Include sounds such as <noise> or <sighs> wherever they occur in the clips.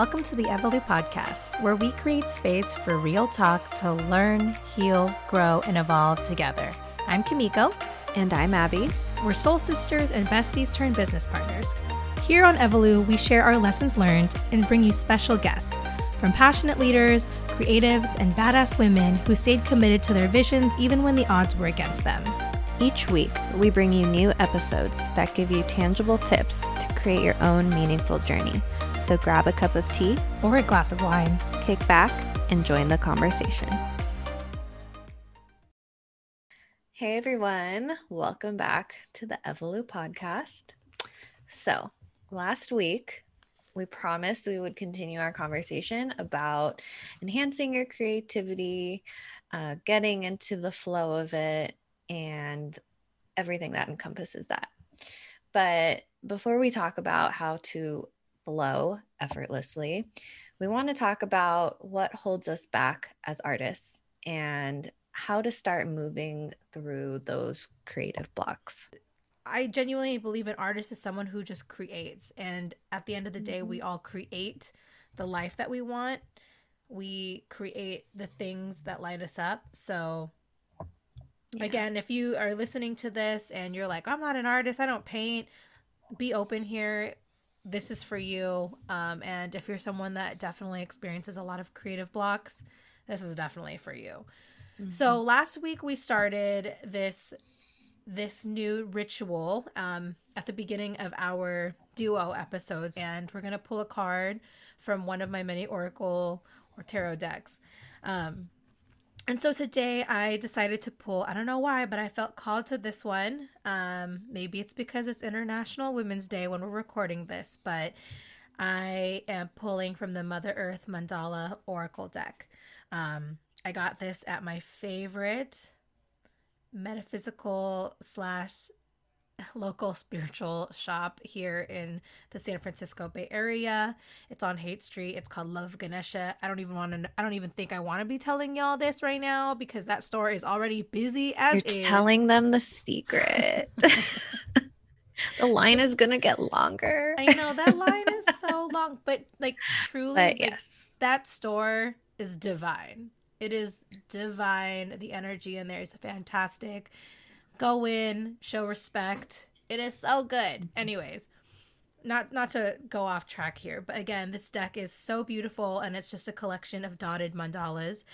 Welcome to the Evolu podcast, where we create space for real talk to learn, heal, grow, and evolve together. I'm Kimiko. And I'm Abby. We're soul sisters and besties turned business partners. Here on Evolu, we share our lessons learned and bring you special guests from passionate leaders, creatives, and badass women who stayed committed to their visions even when the odds were against them. Each week, we bring you new episodes that give you tangible tips to create your own meaningful journey. So grab a cup of tea or a glass of wine, kick back, and join the conversation. Hey everyone, welcome back to the Evolu podcast. So, last week we promised we would continue our conversation about enhancing your creativity, uh, getting into the flow of it, and everything that encompasses that. But before we talk about how to flow effortlessly, we want to talk about what holds us back as artists and how to start moving through those creative blocks. I genuinely believe an artist is someone who just creates. And at the end of the day, we mm-hmm. all create the life that we want. We create the things that light us up. So, yeah. again, if you are listening to this and you're like, I'm not an artist, I don't paint, be open here. This is for you. Um, and if you're someone that definitely experiences a lot of creative blocks, this is definitely for you. Mm-hmm. So last week we started this this new ritual um, at the beginning of our duo episodes, and we're gonna pull a card from one of my many oracle or tarot decks. Um, and so today I decided to pull, I don't know why, but I felt called to this one. Um, maybe it's because it's International Women's Day when we're recording this, but I am pulling from the Mother Earth Mandala Oracle deck. Um, I got this at my favorite metaphysical slash <laughs> local spiritual shop here in the San Francisco Bay Area. It's on Haight Street. It's called Love Ganesha. I don't even want to. I don't even think I want to be telling y'all this right now because that store is already busy as You're is. telling them the secret. <laughs> the line is gonna get longer. I know that line is so <laughs> long, but like truly, but, yes, like, that store is divine. It is divine. The energy in there is fantastic. Go in, show respect. It is so good. Anyways, not not to go off track here, but again, this deck is so beautiful and it's just a collection of dotted mandalas.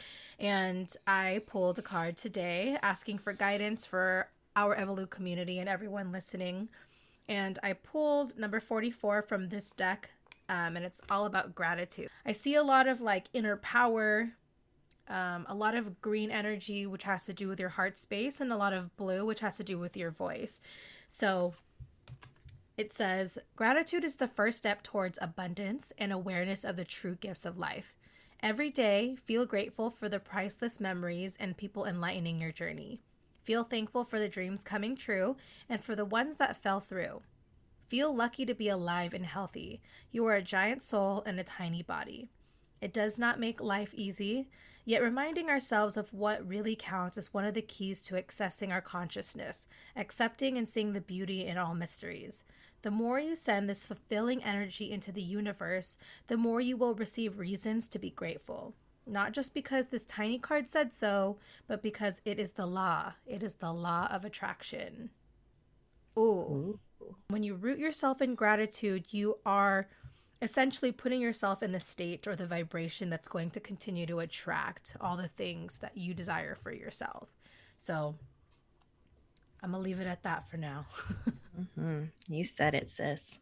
And I pulled a card today asking for guidance for our Evolu community and everyone listening. And I pulled number 44 from this deck, um, and it's all about gratitude. I see a lot of like inner power, um, a lot of green energy, which has to do with your heart space, and a lot of blue, which has to do with your voice. So it says, Gratitude is the first step towards abundance and awareness of the true gifts of life. Every day, feel grateful for the priceless memories and people enlightening your journey. Feel thankful for the dreams coming true and for the ones that fell through. Feel lucky to be alive and healthy. You are a giant soul and a tiny body. It does not make life easy, Yet reminding ourselves of what really counts is one of the keys to accessing our consciousness, accepting and seeing the beauty in all mysteries. The more you send this fulfilling energy into the universe, the more you will receive reasons to be grateful. Not just because this tiny card said so, but because it is the law. It is the law of attraction. Ooh. Ooh. When you root yourself in gratitude, you are essentially putting yourself in the state or the vibration that's going to continue to attract all the things that you desire for yourself. So I'm gonna leave it at that for now. mm-hmm. You said it, sis.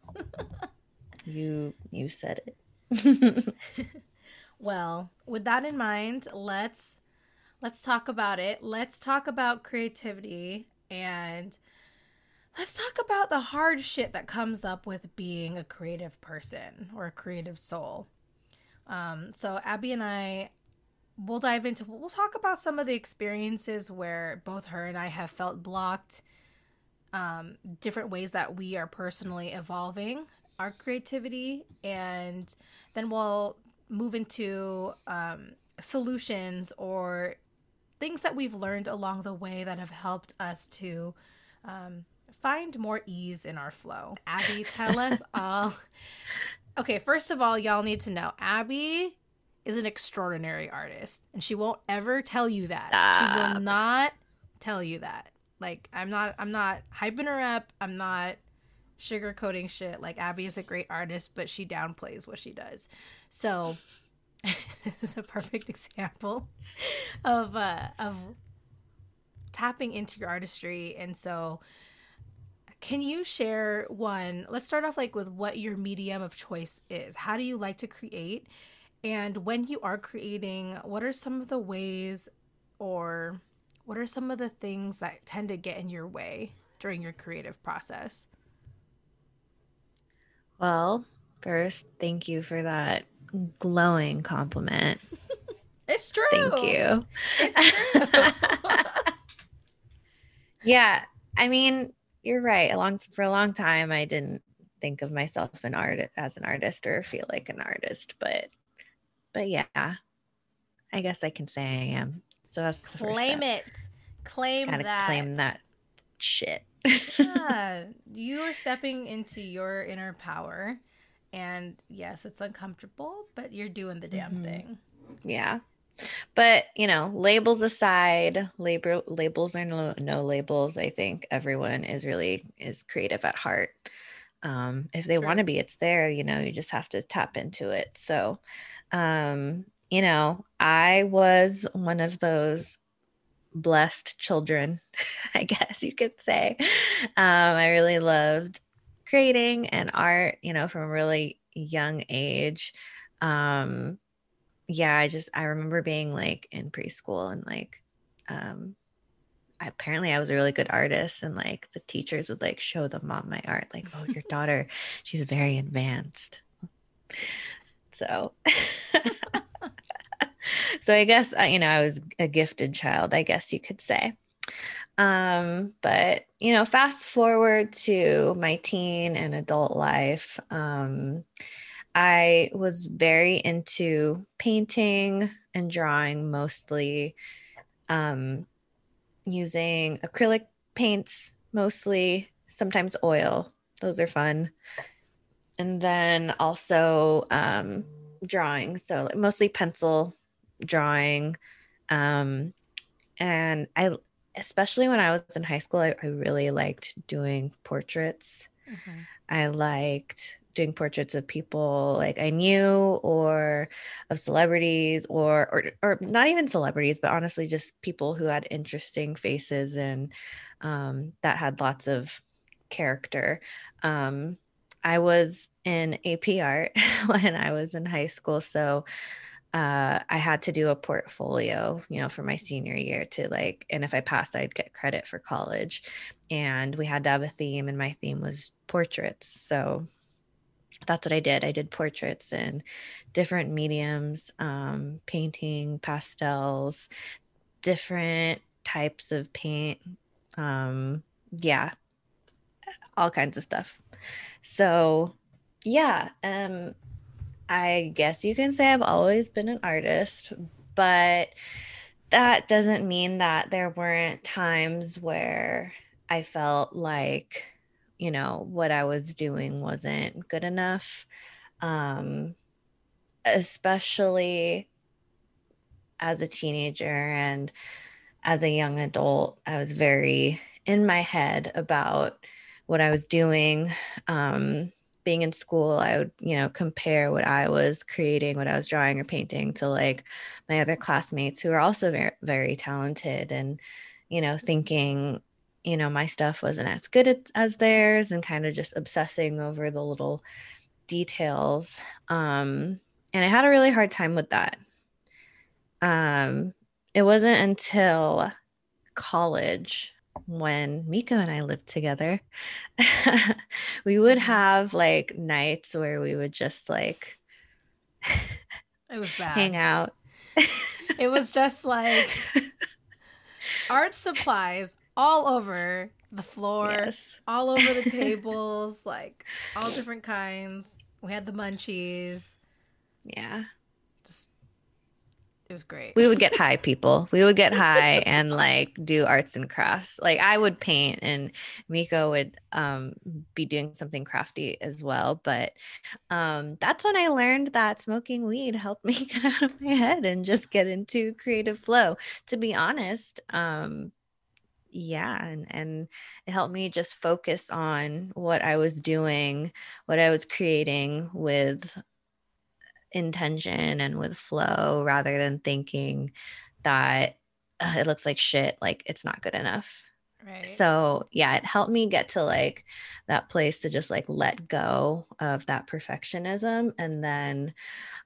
<laughs> you you said it. <laughs> well, with that in mind, let's let's talk about it. Let's talk about creativity and let's talk about the hard shit that comes up with being a creative person or a creative soul. Um, so Abby and I we'll dive into we'll talk about some of the experiences where both her and I have felt blocked um, different ways that we are personally evolving our creativity and then we'll move into um, solutions or things that we've learned along the way that have helped us to um, find more ease in our flow. Abby, tell us <laughs> all okay, first of all, y'all need to know Abby is an extraordinary artist, and she won't ever tell you that. Stop. She will not tell you that. Like I'm not I'm not hyping her up. I'm not sugarcoating shit. Like Abby is a great artist, but she downplays what she does. So <laughs> this is a perfect example of uh of tapping into your artistry and so can you share one let's start off like with what your medium of choice is. How do you like to create? And when you are creating what are some of the ways or what are some of the things that tend to get in your way during your creative process? Well first thank you for that glowing compliment. <laughs> It's true. Thank you. It's true. <laughs> Yeah i mean you're right. Along for a long time, I didn't think of myself an art as an artist or feel like an artist, but but yeah, I guess I can say I am. So that's claim it, claim Gotta that, claim that shit. yeah, <laughs> you are stepping into your inner power, and yes, it's uncomfortable, but you're doing the damn mm-hmm. thing. Yeah. But you know, labels aside, label labels are no, no labels. I think everyone is really is creative at heart. Um, if they want to be, it's there. You know, you just have to tap into it. So, um, you know, I was one of those blessed children, <laughs> I guess you could say. Um, I really loved creating and art. You know, from a really young age. Um, yeah, I just I remember being like in preschool and like um I, apparently I was a really good artist and like the teachers would like show them mom my art like oh your <laughs> daughter she's very advanced. So <laughs> so I guess uh, you know I was a gifted child I guess you could say. Um but you know fast forward to my teen and adult life um I was very into painting and drawing mostly, um, using acrylic paints mostly, sometimes oil. Those are fun. And then also um, drawing. So mostly pencil drawing. Um, and I, especially when I was in high school, I, I really liked doing portraits. Mm-hmm. I liked doing portraits of people like I knew or of celebrities or or or not even celebrities, but honestly just people who had interesting faces and um, that had lots of character. Um, I was in AP art <laughs> when I was in high school, so uh, I had to do a portfolio, you know, for my senior year to like, and if I passed, I'd get credit for college. And we had to have a theme, and my theme was portraits. So that's what I did. I did portraits in different mediums, um, painting, pastels, different types of paint. Um, yeah, all kinds of stuff. So, yeah, um, I guess you can say I've always been an artist, but that doesn't mean that there weren't times where I felt like you know what i was doing wasn't good enough um especially as a teenager and as a young adult i was very in my head about what i was doing um being in school i would you know compare what i was creating what i was drawing or painting to like my other classmates who are also very very talented and you know thinking you know, my stuff wasn't as good as theirs and kind of just obsessing over the little details. Um, and I had a really hard time with that. Um, it wasn't until college when Miko and I lived together, <laughs> we would mm-hmm. have like nights where we would just like <laughs> it was bad. hang out. it was just like <laughs> art supplies all over the floor, yes. all over the <laughs> tables, like all different kinds. We had the munchies. Yeah. Just it was great. We would get <laughs> high, people. We would get high and like do arts and crafts. Like I would paint, and Miko would um, be doing something crafty as well. But um, that's when I learned that smoking weed helped me <laughs> get out of my head and just get into creative flow. To be honest, um, yeah and and it helped me just focus on what i was doing what i was creating with intention and with flow rather than thinking that it looks like shit like it's not good enough. Right. So yeah it helped me get to like that place to just like let go of that perfectionism and then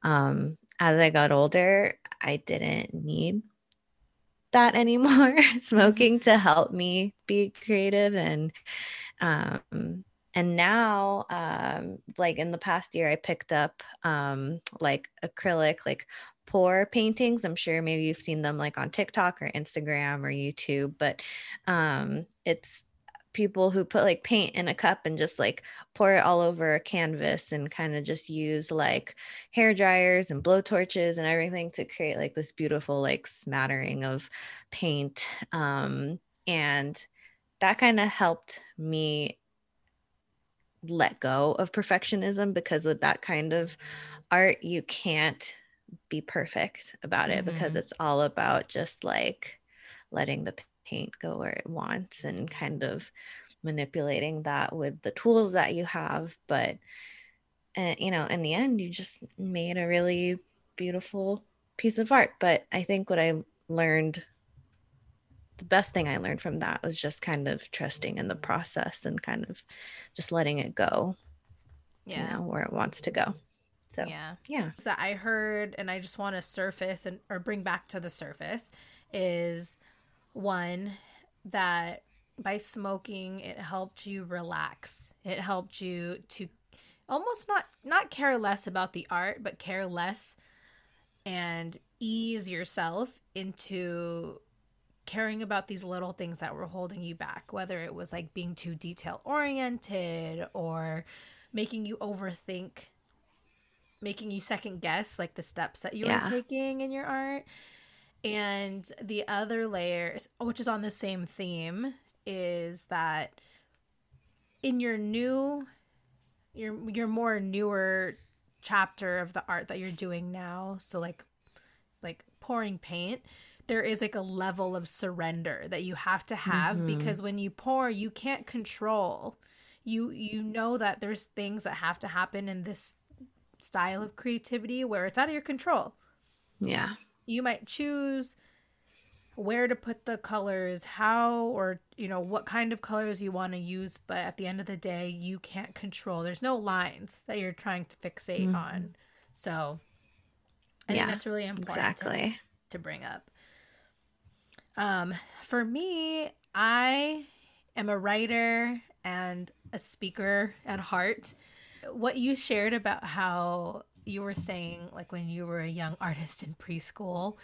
um as i got older i didn't need that anymore. <laughs> Smoking to help me be creative and um and now um like in the past year i picked up um like acrylic like pour paintings. I'm sure maybe you've seen them like on tiktok or instagram or youtube but um it's people who put like paint in a cup and just like pour it all over a canvas and kind of just use like hair dryers and blow torches and everything to create like this beautiful like smattering of paint um and that kind of helped me let go of perfectionism because with that kind of art you can't be perfect about it mm-hmm. because it's all about just like letting the paint go where it wants and kind of manipulating that with the tools that you have but and you know in the end you just made a really beautiful piece of art. But i think what i learned the best thing i learned from that was just kind of trusting in the mm-hmm. process and kind of just letting it go yeah. you know, where it wants to go. So yeah. yeah. That i heard and i just want to surface and or bring back to the surface is one that by smoking it helped you relax it helped you to almost not not care less about the art but care less and ease yourself into caring about these little things that were holding you back whether it was like being too detail oriented or making you overthink making you second guess like the steps that you yeah. were taking in your art and the other layers, which is on the same theme, is that in your new your your more newer chapter of the art that you're doing now, so like like pouring paint, there is like a level of surrender that you have to have mm-hmm. because when you pour, you can't control. You you know that there's things that have to happen in this style of creativity where it's out of your control. Yeah you might choose where to put the colors, how or you know what kind of colors you want to use, but at the end of the day, you can't control. There's no lines that you're trying to fixate mm-hmm. on. So I yeah, think that's really important exactly. to, to bring up. Um, for me, I am a writer and a speaker at heart. What you shared about how you were saying like when you were a young artist in preschool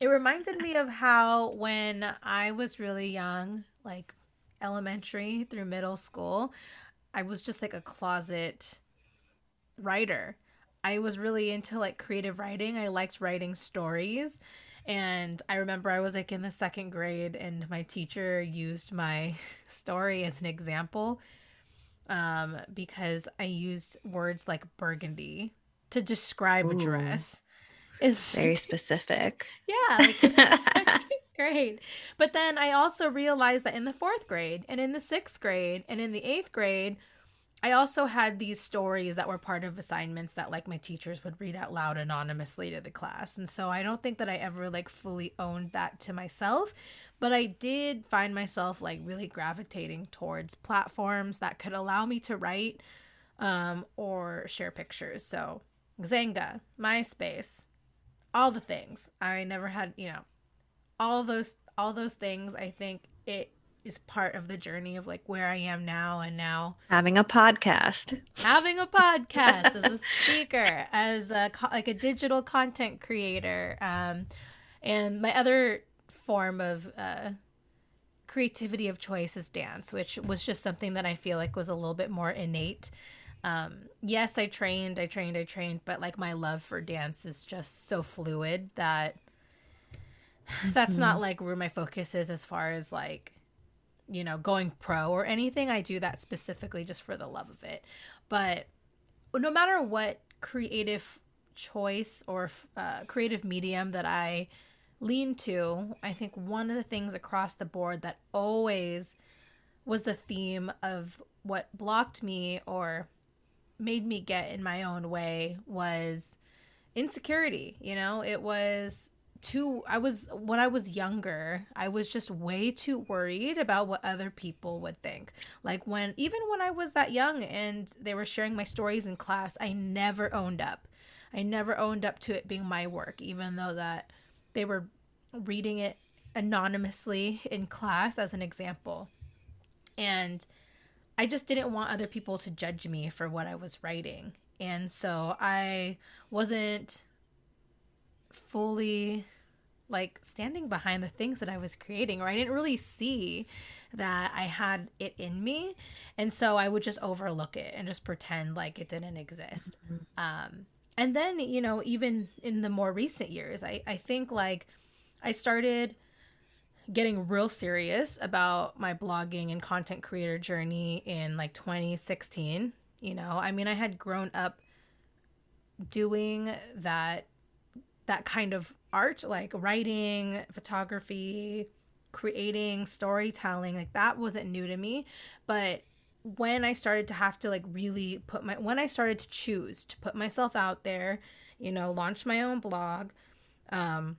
it reminded me of how when i was really young like elementary through middle school i was just like a closet writer. I was really into like creative writing. I liked writing stories. And i remember i was like in the second grade and my teacher used my <laughs> story as an example um, because i used words like burgundy to describe Ooh. a dress. It's very specific. <laughs> Yeah, like <laughs> <laughs> great. But then I also realized that in the fourth grade and in the sixth grade and in the eighth grade, I also had these stories that were part of assignments that like my teachers would read out loud anonymously to the class. And so I don't think that I ever like fully owned that to myself, but I did find myself like really gravitating towards platforms that could allow me to write um, or share pictures. So Xanga, MySpace, all the things. I never had, you know, all those all those things. I think it is part of the journey of like where I am now and now having a podcast. Having a podcast as a <laughs> speaker, as a like a digital content creator. Um and my other form of uh creativity of choice is dance, which was just something that I feel like was a little bit more innate um yes i trained i trained i trained but like my love for dance is just so fluid that <sighs> that's mm-hmm. not like where my focus is as far as like you know going pro or anything i do that specifically just for the love of it but no matter what creative choice or uh, creative medium that i lean to i think one of the things across the board that always was the theme of what blocked me or made me get in my own way was insecurity you know it was too I was when I was younger, I was just way too worried about what other people would think. Like when even when I was that young and they were sharing my stories in class, I never owned up. I never owned up to it being my work even though that they were reading it anonymously in class as an example. And I just didn't want other people to judge me for what I was writing. And so I wasn't fully like standing behind the things that I was creating, or I didn't really see that I had it in me. And so I would just overlook it and just pretend like it didn't exist. Mm-hmm. Um, and then, you know, even in the more recent years, I, I think like I started getting real serious about my blogging and content creator journey in like 2016. You know, I mean, I had grown up doing that that kind of art like writing photography creating storytelling like that wasn't new to me but when i started to have to like really put my when i started to choose to put myself out there you know launch my own blog um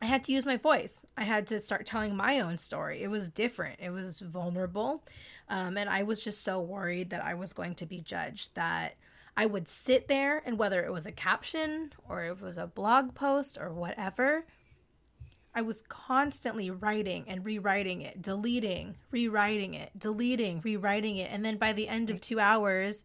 i had to use my voice. I had to start telling my own story. It was different. It was vulnerable. Um, and i was just so worried that i was going to be judged that I would sit there and whether it was a caption or it was a blog post or whatever, I was constantly writing and rewriting it, deleting, rewriting it, deleting, rewriting it. And then by the end of two hours,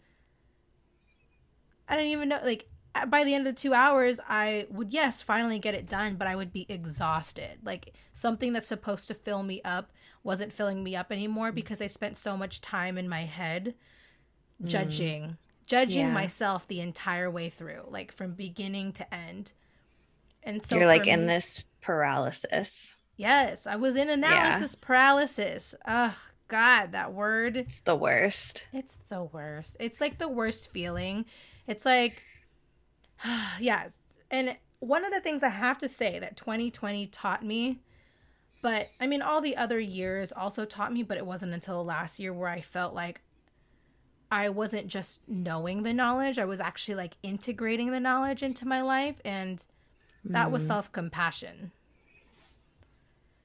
I don't even know, like, by the end of the two hours, I would, yes, finally get it done, but I would be exhausted. Like, something that's supposed to fill me up wasn't filling me up anymore because I spent so much time in my head mm. judging judging yeah. myself the entire way through, like from beginning to end. And so you're like me, in this paralysis. Yes, I was in analysis yeah. paralysis. Oh God, that word. It's the worst. It's the worst. It's like the worst feeling. It's like, <sighs> yeah. And one of the things I have to say that 2020 taught me, but I mean, all the other years also taught me, but it wasn't until last year where I felt like I wasn't just knowing the knowledge, I was actually like integrating the knowledge into my life. And that mm. was self compassion.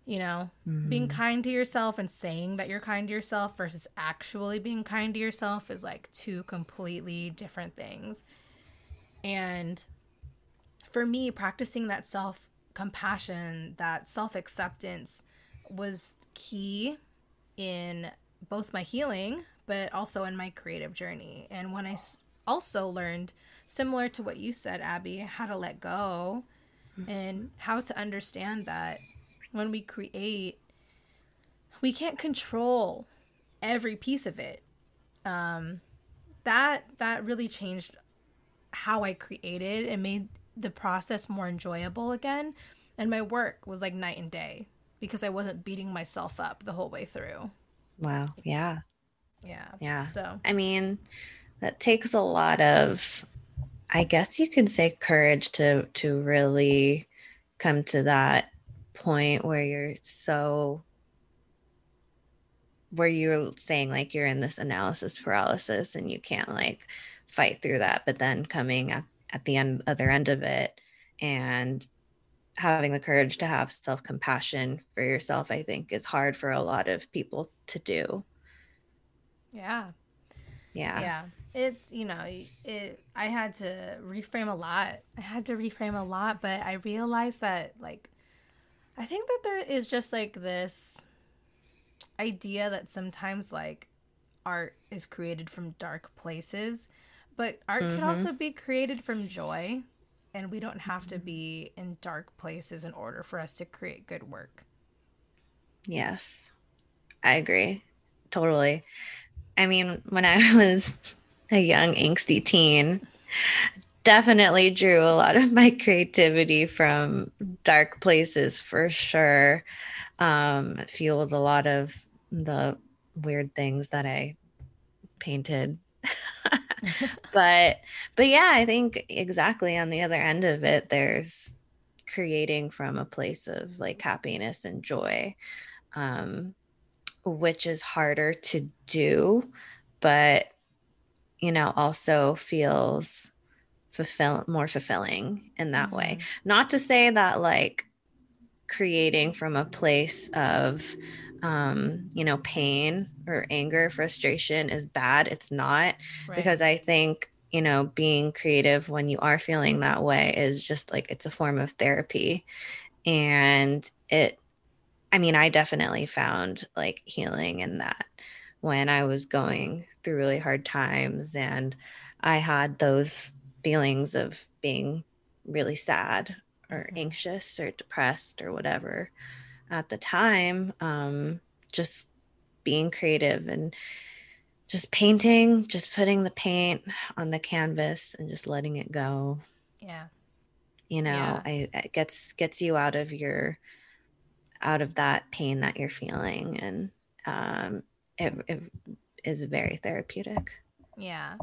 You know, mm. being kind to yourself and saying that you're kind to yourself versus actually being kind to yourself is like two completely different things. And for me, practicing that self compassion, that self acceptance was key in both my healing, but also in my creative journey. And when I also learned, similar to what you said, Abby, how to let go and how to understand that when we create, we can't control every piece of it. Um, that that really changed how I created and made the process more enjoyable again. And my work was like night and day because I wasn't beating myself up the whole way through. Wow. Yeah. Yeah. Yeah. So, I mean, that takes a lot of, I guess you could say, courage to to really come to that point where you're so where you're saying like you're in this analysis paralysis and you can't like fight through that but then coming at, at the end other end of it and having the courage to have self-compassion for yourself i think is hard for a lot of people to do yeah. Yeah. Yeah. it's you know, it, I had to reframe a lot. I had to reframe a lot, but I realized that, like, I think that there is just like this idea that sometimes, like, art is created from dark places, but art mm-hmm. can also be created from joy. And we don't have to be in dark places in order for us to create good work. Yes, I agree. Totally. I mean, when I <laughs> was a young angsty teen, definitely drew a lot of my creativity from dark places for sure. Um, fueled a lot of the weird things that I painted. <laughs> <laughs> but but yeah, I think exactly on the other end of it there's creating from a place of like happiness and joy. Um which is harder to do, but you know, also feels fulfill more fulfilling in that mm-hmm. way. Not to say that like creating from a place of um, you know, pain or anger, frustration is bad. It's not right. because I think, you know, being creative when you are feeling that way is just like it's a form of therapy. And it I mean, I definitely found like healing in that when I was going through really hard times and I had those feelings of being really sad or mm-hmm. anxious or depressed or whatever at the time. Um, just being creative and just painting, just putting the paint on the canvas and just letting it go. Yeah. You know, yeah. I, it gets gets you out of your out of that pain that you're feeling and um it, it is very therapeutic. Yeah.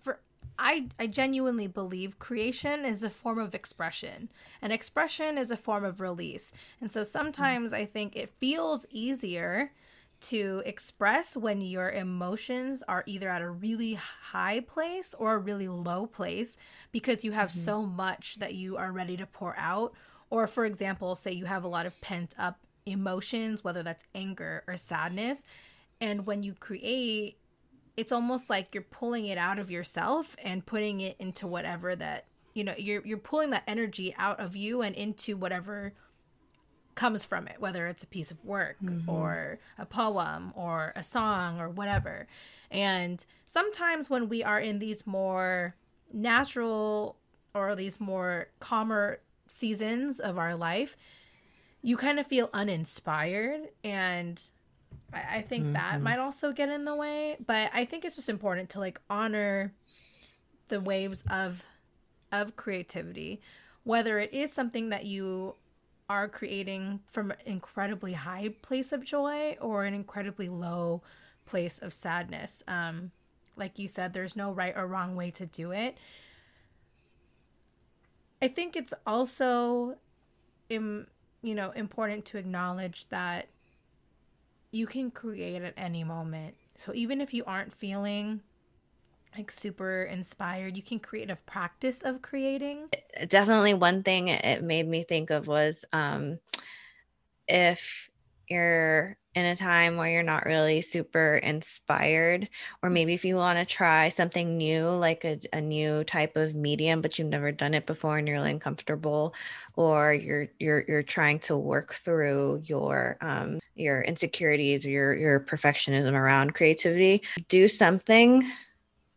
For I, I genuinely believe creation is a form of expression, and expression is a form of release. And so sometimes I think it feels easier to express when your emotions are either at a really high place or a really low place because you have mm-hmm. so much that you are ready to pour out. Or, for example, say you have a lot of pent up emotions, whether that's anger or sadness. And when you create, it's almost like you're pulling it out of yourself and putting it into whatever that you know you're you're pulling that energy out of you and into whatever comes from it whether it's a piece of work mm-hmm. or a poem or a song or whatever and sometimes when we are in these more natural or these more calmer seasons of our life you kind of feel uninspired and I, I think mm-hmm. that might also get in the way. But I think it's just important to like honor the waves of of creativity, whether it is something that you are creating from an incredibly high place of joy or an incredibly low place of sadness. Um, like you said, there's no right or wrong way to do it. I think it's also, Im, you know, important to acknowledge that you can create at any moment. So even if you aren't feeling like super inspired, you can create a practice of creating. Definitely one thing it made me think of was um if you're in a time where you're not really super inspired or maybe if you want to try something new like a, a new type of medium but you've never done it before and you're really uncomfortable or you're you're you're trying to work through your um your insecurities or your your perfectionism around creativity do something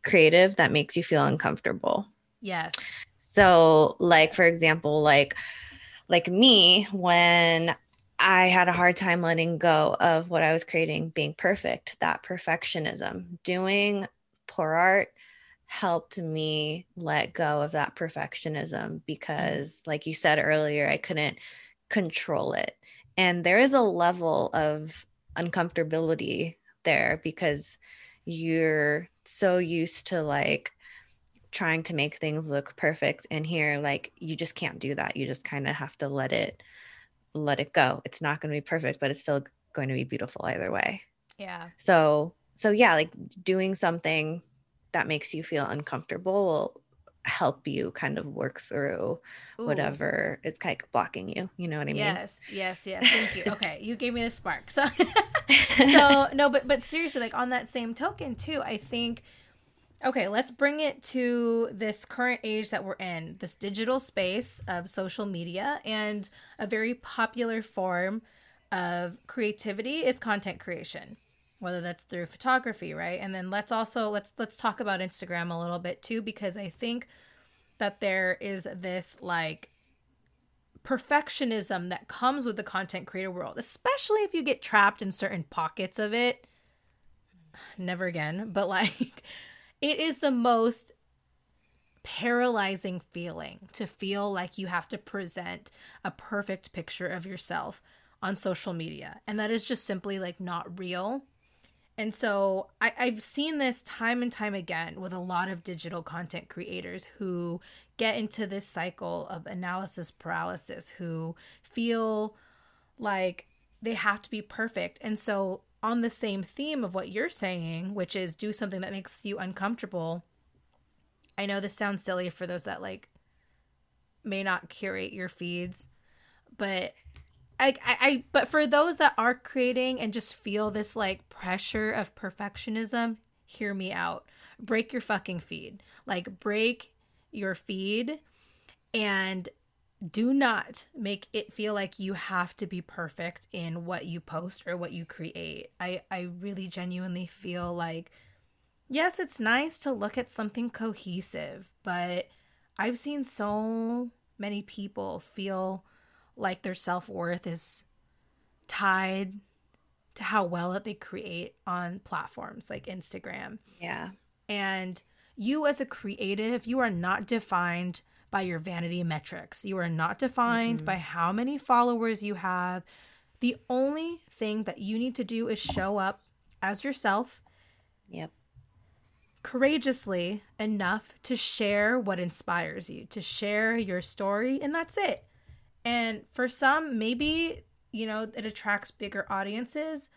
creative that makes you feel uncomfortable. Yes. So like for example like like me when I had a hard time letting go of what I was creating being perfect, that perfectionism. Doing pour art helped me let go of that perfectionism because, like you said earlier, I couldn't control it. And there is a level of uncomfortability there because you're so used to like trying to make things look perfect. And here, like, you just can't do that. You just kind of have to let it let it go. It's not going to be perfect, but it's still going to be beautiful either way. Yeah. So, so yeah, like doing something that makes you feel uncomfortable will help you kind of work through Ooh. whatever is kind of blocking you. You know what I mean? Yes, yes, yes. Thank you. <laughs> Okay, you gave me a spark. So, <laughs> <laughs> so no, but but seriously, like on that same token too, I think Okay, let's bring it to this current age that we're in, this digital space of social media, and a very popular form of creativity is content creation whether that's through photography right? And then let's also let's let's talk about instagram a little bit too because i think that there is this like perfectionism that comes with the content creator world especially if you get trapped in certain pockets of it. Never again but <laughs> like it is the most paralyzing feeling to feel like you have to present a perfect picture of yourself on social media. And that is just simply like not real. And so I, I've seen this time and time again with a lot of digital content creators who get into this cycle of analysis paralysis, who feel like they have to be perfect. And so, on the same theme of what you're saying, which is do something that makes you uncomfortable, I know this sounds silly for those that like may not curate your feeds, but I, I, I but for those that are creating and just feel this like pressure of perfectionism, hear me out. Break your fucking feed. Like break your feed and do not make it feel like you have to be perfect in what you post or what you create. I, I really genuinely feel like, yes, it's nice to look at something cohesive, but I've seen so many people feel like their self worth is tied to how well that they create on platforms like Instagram. Yeah. And you, as a creative, you are not defined by your vanity metrics. You are not defined mm-hmm. by how many followers you have. The only thing that you need to do is show up as yourself. Yep. Courageously enough to share what inspires you, to share your story, and that's it. And for some, maybe, you know, it attracts bigger audiences.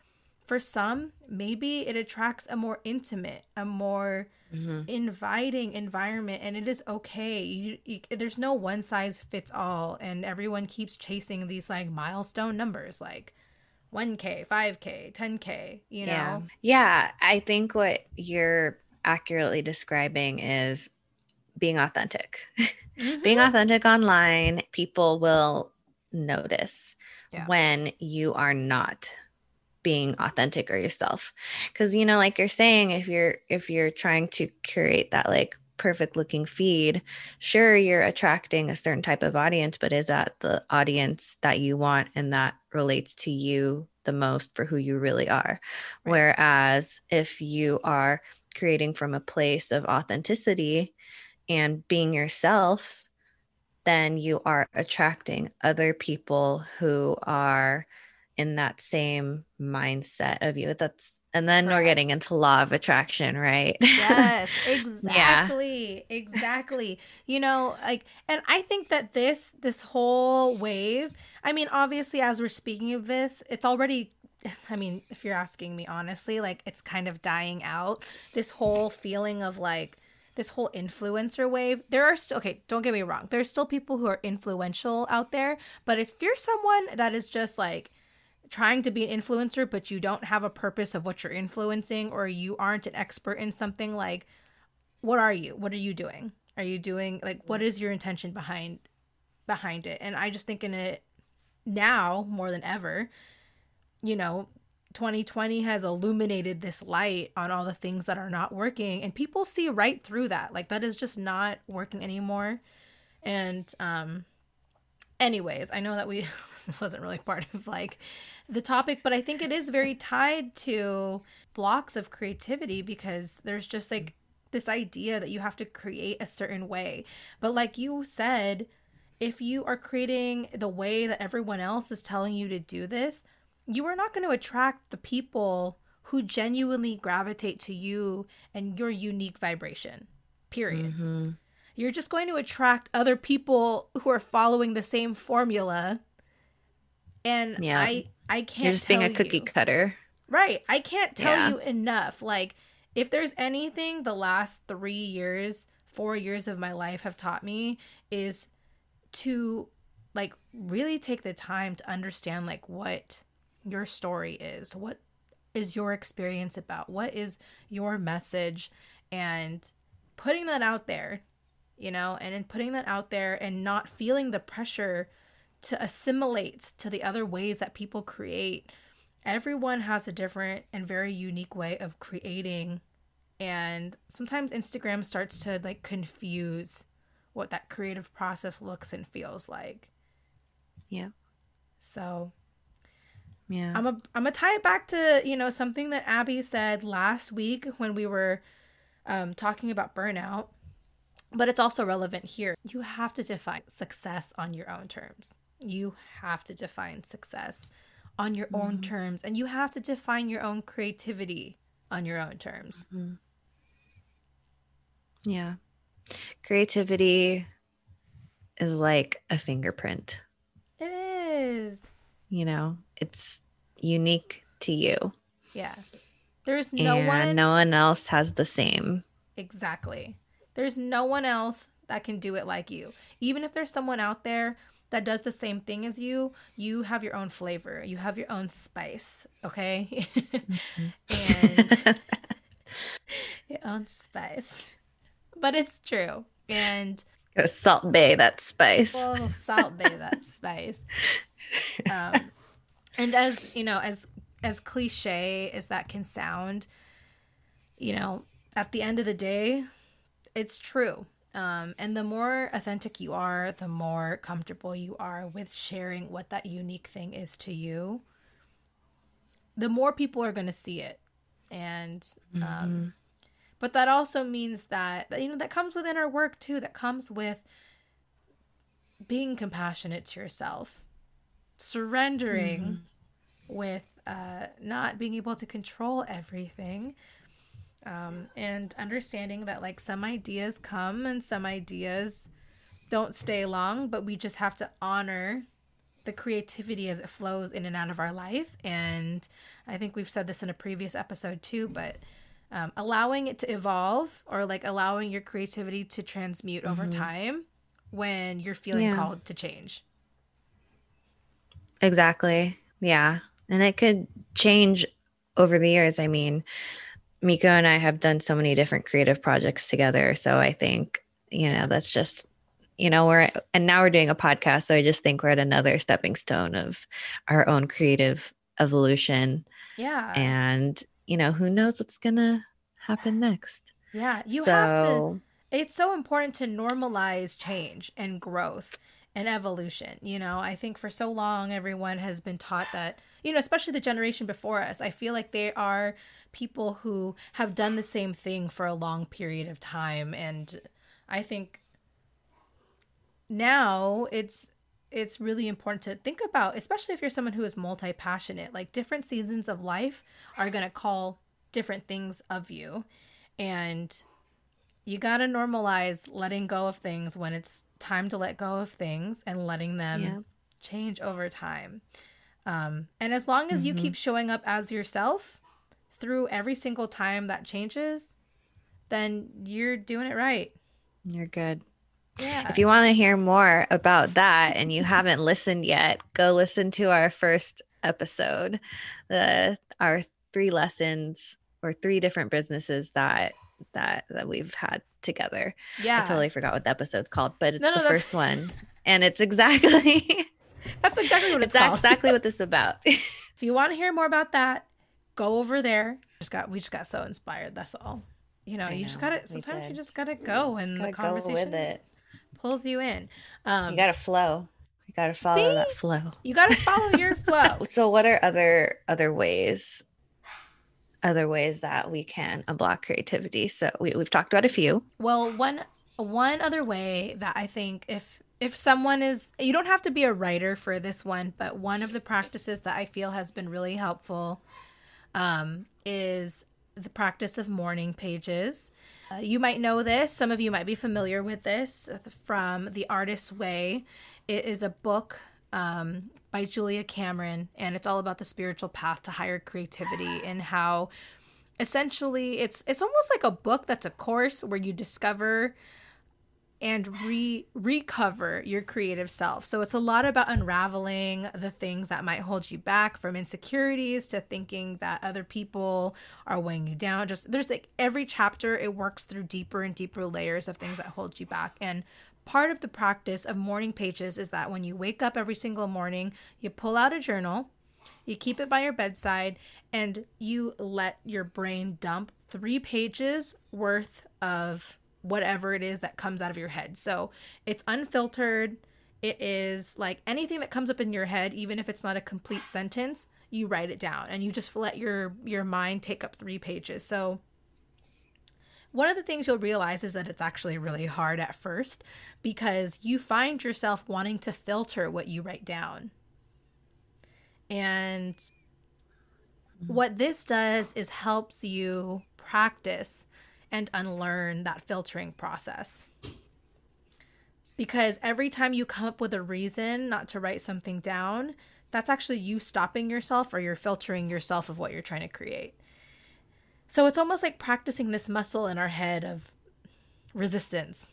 For some, maybe it attracts a more intimate, a more mm-hmm. inviting environment and it is okay you, you, there's no one size fits all and everyone keeps chasing these like milestone numbers like 1k 5k 10k you know yeah, yeah i think what you're accurately describing is being authentic <laughs> mm-hmm. being authentic online people will notice yeah. when you are not being authentic or yourself because you know like you're saying if you're if you're trying to curate that like perfect looking feed sure you're attracting a certain type of audience but is that the audience that you want and that relates to you the most for who you really are right. whereas if you are creating from a place of authenticity and being yourself then you are attracting other people who are in that same mindset of you. That's and then we're getting into law of attraction, right? Yes, <laughs> exactly. yeah. Exactly. You know, like and I think that this this whole wave, I mean, obviously as we're speaking of this, it's already <sighs> I mean, if you're asking me honestly, like it's kind of dying out. This whole feeling of like this whole influencer wave. There are still okay, don't get me wrong. There's still people who are influential out there, but if you're someone that is just like trying to be an influencer but you don't have a purpose of what you're influencing or you aren't an expert in something like what are you? What are you doing? Are you doing like what is your intention behind behind it? And i just think in it now more than ever you know 2020 has illuminated this light on all the things that are not working and people see right through that. Like that is just not working anymore. And um anyways i know that we <laughs> wasn't really part of like the topic, but I think it is very tied to blocks of creativity because there's just like this idea that you have to create a certain way. But like you said, if you are creating the way that everyone else is telling you to do this, you are not going to attract the people who genuinely gravitate to you and your unique vibration. Period. Mm-hmm. You're just going to attract other people who are following the same formula. And yeah. I I can't. You're just being a cookie you. cutter. Right. I can't tell yeah. you enough. Like, if there's anything the last three years, four years of my life have taught me is to like really take the time to understand like what your story is, what is your experience about, what is your message, and putting that out there, you know, and in putting that out there and not feeling the pressure to assimilate to the other ways that people create. Everyone has a different and very unique way of creating. And sometimes Instagram starts to like confuse what that creative process looks and feels like. Yeah. So yeah. I'm a I'm gonna tie it back to, you know, something that Abby said last week when we were um talking about burnout but it's also relevant here. You have to define success on your own terms. You have to define success on your mm-hmm. own terms, and you have to define your own creativity on your own terms. Mm-hmm. Yeah. Creativity is like a fingerprint. It is. You know, it's unique to you. Yeah. There's no and one no one else has the same. Exactly. There's no one else that can do it like you. Even if there's someone out there that does the same thing as you, you have your own flavor. You have your own spice, okay? Mm-hmm. <laughs> and your own spice. But it's true. And Go Salt Bae that spice. Well, Salt Bae that spice. <laughs> Um, and as you know, as as cliche as that can sound, you know, at the end of the day, it's true. Um, and the more authentic you are, the more comfortable you are with sharing what that unique thing is to you, the more people are going to see it. And, um, mm-hmm. but that also means that, you know, that comes within our work too, that comes with being compassionate to yourself, surrendering mm-hmm. with uh, not being able to control everything um, and understanding that like some ideas come and some ideas don't stay long, but we just have to honor the creativity as it flows in and out of our life. And I think we've said this in a previous episode too, but um, allowing it to evolve or like allowing your creativity to transmute mm-hmm. over time when you're feeling yeah. called to change. Exactly. Yeah. And it could change over the years. I mean, Miko and I have done so many different creative projects together. So I think, you know, that's just, you know, we're, and now we're doing a podcast. So I just think we're at another stepping stone of our own creative evolution. Yeah. And, you know, who knows what's going to happen next. Yeah. You so, have to, it's so important to normalize change and growth and evolution. You know, I think for so long, everyone has been taught that, you know, especially the generation before us, I feel like they are people who have done the same thing for a long period of time and i think now it's it's really important to think about especially if you're someone who is multi-passionate like different seasons of life are going to call different things of you and you got to normalize letting go of things when it's time to let go of things and letting them yeah. change over time um, and as long as mm-hmm. you keep showing up as yourself through every single time that changes, then you're doing it right. You're good. Yeah. If you want to hear more about that and you haven't listened yet, go listen to our first episode, the our three lessons or three different businesses that that that we've had together. Yeah. I totally forgot what the episode's called, but it's no, no, the first one. And it's exactly <laughs> That's exactly what it's, it's exactly what this is about. <laughs> if you want to hear more about that, go over there. Just got we just got so inspired. That's all. You know, I you know, just gotta sometimes you just gotta go and the conversation with it. pulls you in. Um, you gotta flow. You gotta follow see? that flow. You gotta follow your <laughs> flow. so what are other other ways other ways that we can unblock creativity? So we, we've talked about a few. Well, one one other way that I think if if someone is you don't have to be a writer for this one, but one of the practices that I feel has been really helpful um, is the practice of morning pages. Uh, you might know this, some of you might be familiar with this from The Artist's Way. It is a book um, by Julia Cameron, and it's all about the spiritual path to higher creativity and how essentially it's it's almost like a book that's a course where you discover and re recover your creative self. So it's a lot about unraveling the things that might hold you back from insecurities to thinking that other people are weighing you down. Just there's like every chapter it works through deeper and deeper layers of things that hold you back. And part of the practice of morning pages is that when you wake up every single morning, you pull out a journal, you keep it by your bedside, and you let your brain dump 3 pages worth of whatever it is that comes out of your head. So it's unfiltered. It is like anything that comes up in your head, even if it's not a complete sentence, you write it down and you just let your your mind take up three pages. So one of the things you'll realize is that it's actually really hard at first because you find yourself wanting to filter what you write down. And mm-hmm. what this does is helps you practice and unlearn that filtering process. Because every time you come up with a reason not to write something down, that's actually you stopping yourself or you're filtering yourself of what you're trying to create. So it's almost like practicing this muscle in our head of resistance.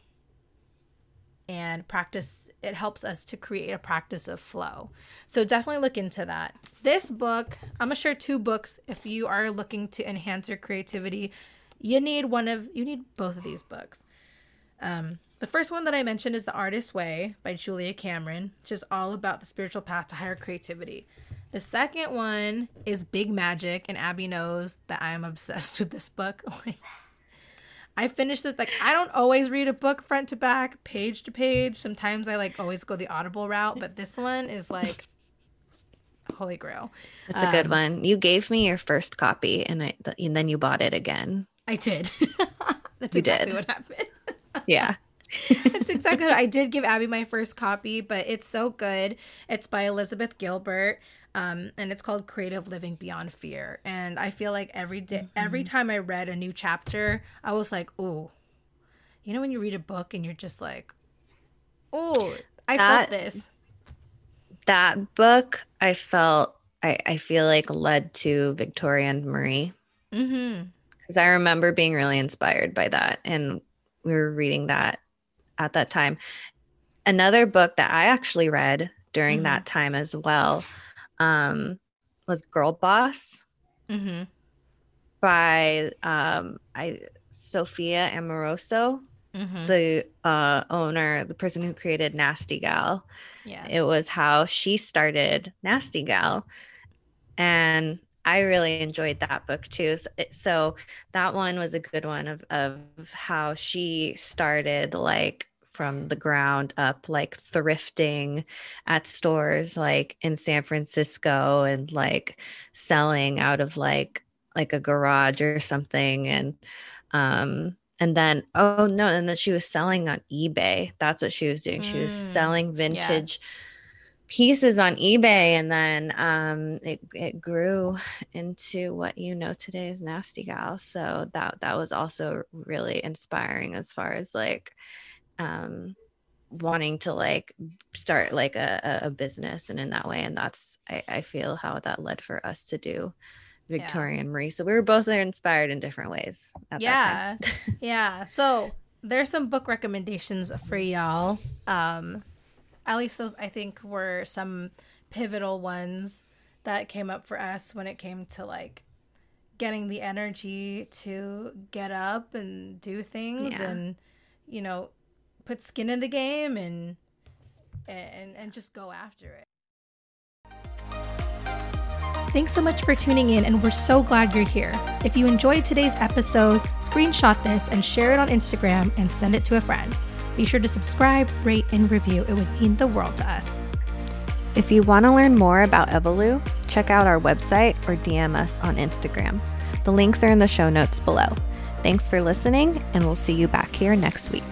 And practice, it helps us to create a practice of flow. So definitely look into that. This book, I'm gonna share two books if you are looking to enhance your creativity. You need one of, you need both of these books. Um, the first one that I mentioned is The Artist's Way by Julia Cameron, which is all about the spiritual path to higher creativity. The second one is Big Magic, and Abby knows that I'm obsessed <laughs> with this book. <laughs> I finished this like I don't always read a book front to back, page to page. Sometimes I like always go the audible route, but this one is like <laughs> holy grail. It's a good um, one. You gave me your first copy, and I and then you bought it again. I did. <laughs> That's you exactly did. what happened. <laughs> yeah. It's exactly what I did give Abby my first copy, but it's so good. It's by Elizabeth Gilbert. Um, and it's called Creative Living Beyond Fear. And I feel like every day, mm-hmm. every time I read a new chapter, I was like, "Oh, you know when you read a book and you're just like, oh, I that, felt this." That book, I felt, I, I feel like led to Victoria and Marie. Mm-hmm. Because I remember being really inspired by that, and we were reading that at that time. Another book that I actually read during mm-hmm. that time as well um, was Girl Boss mm-hmm. by um, I Sophia Amoruso, mm-hmm. the uh, owner, the person who created Nasty Gal. Yeah, it was how she started Nasty Gal, and I really enjoyed that book too. So, so, that one was a good one of of how she started like from the ground up, like thrifting at stores like in San Francisco and like selling out of like like a garage or something and um and then oh no and then she was selling on ebay that's what she was doing she was mm, selling vintage yeah pieces on eBay and then um, it, it grew into what you know today as Nasty Gal. So that that was also really inspiring as far as like um, wanting to like start like a, a business and in that way. And that's I, I feel how that led for us to do Victoria yeah. and Marie. So we were both inspired in different ways. yeah. yeah. So there's some book recommendations for y'all. Um, at least those I think were some pivotal ones that came up for us when it came to like getting the energy to get up and do things yeah. and you know put skin in the game and and and just go after it. Thanks so much for tuning in, and we're so glad you're here. If you enjoyed today's episode, screenshot this and share it on Instagram and send it to a friend. Be sure to subscribe, rate, and review. It would mean the world to us. If you want to learn more about Evolu, check out our website or DM us on Instagram. The links are in the show notes below. Thanks for listening, and we'll see you back here next week.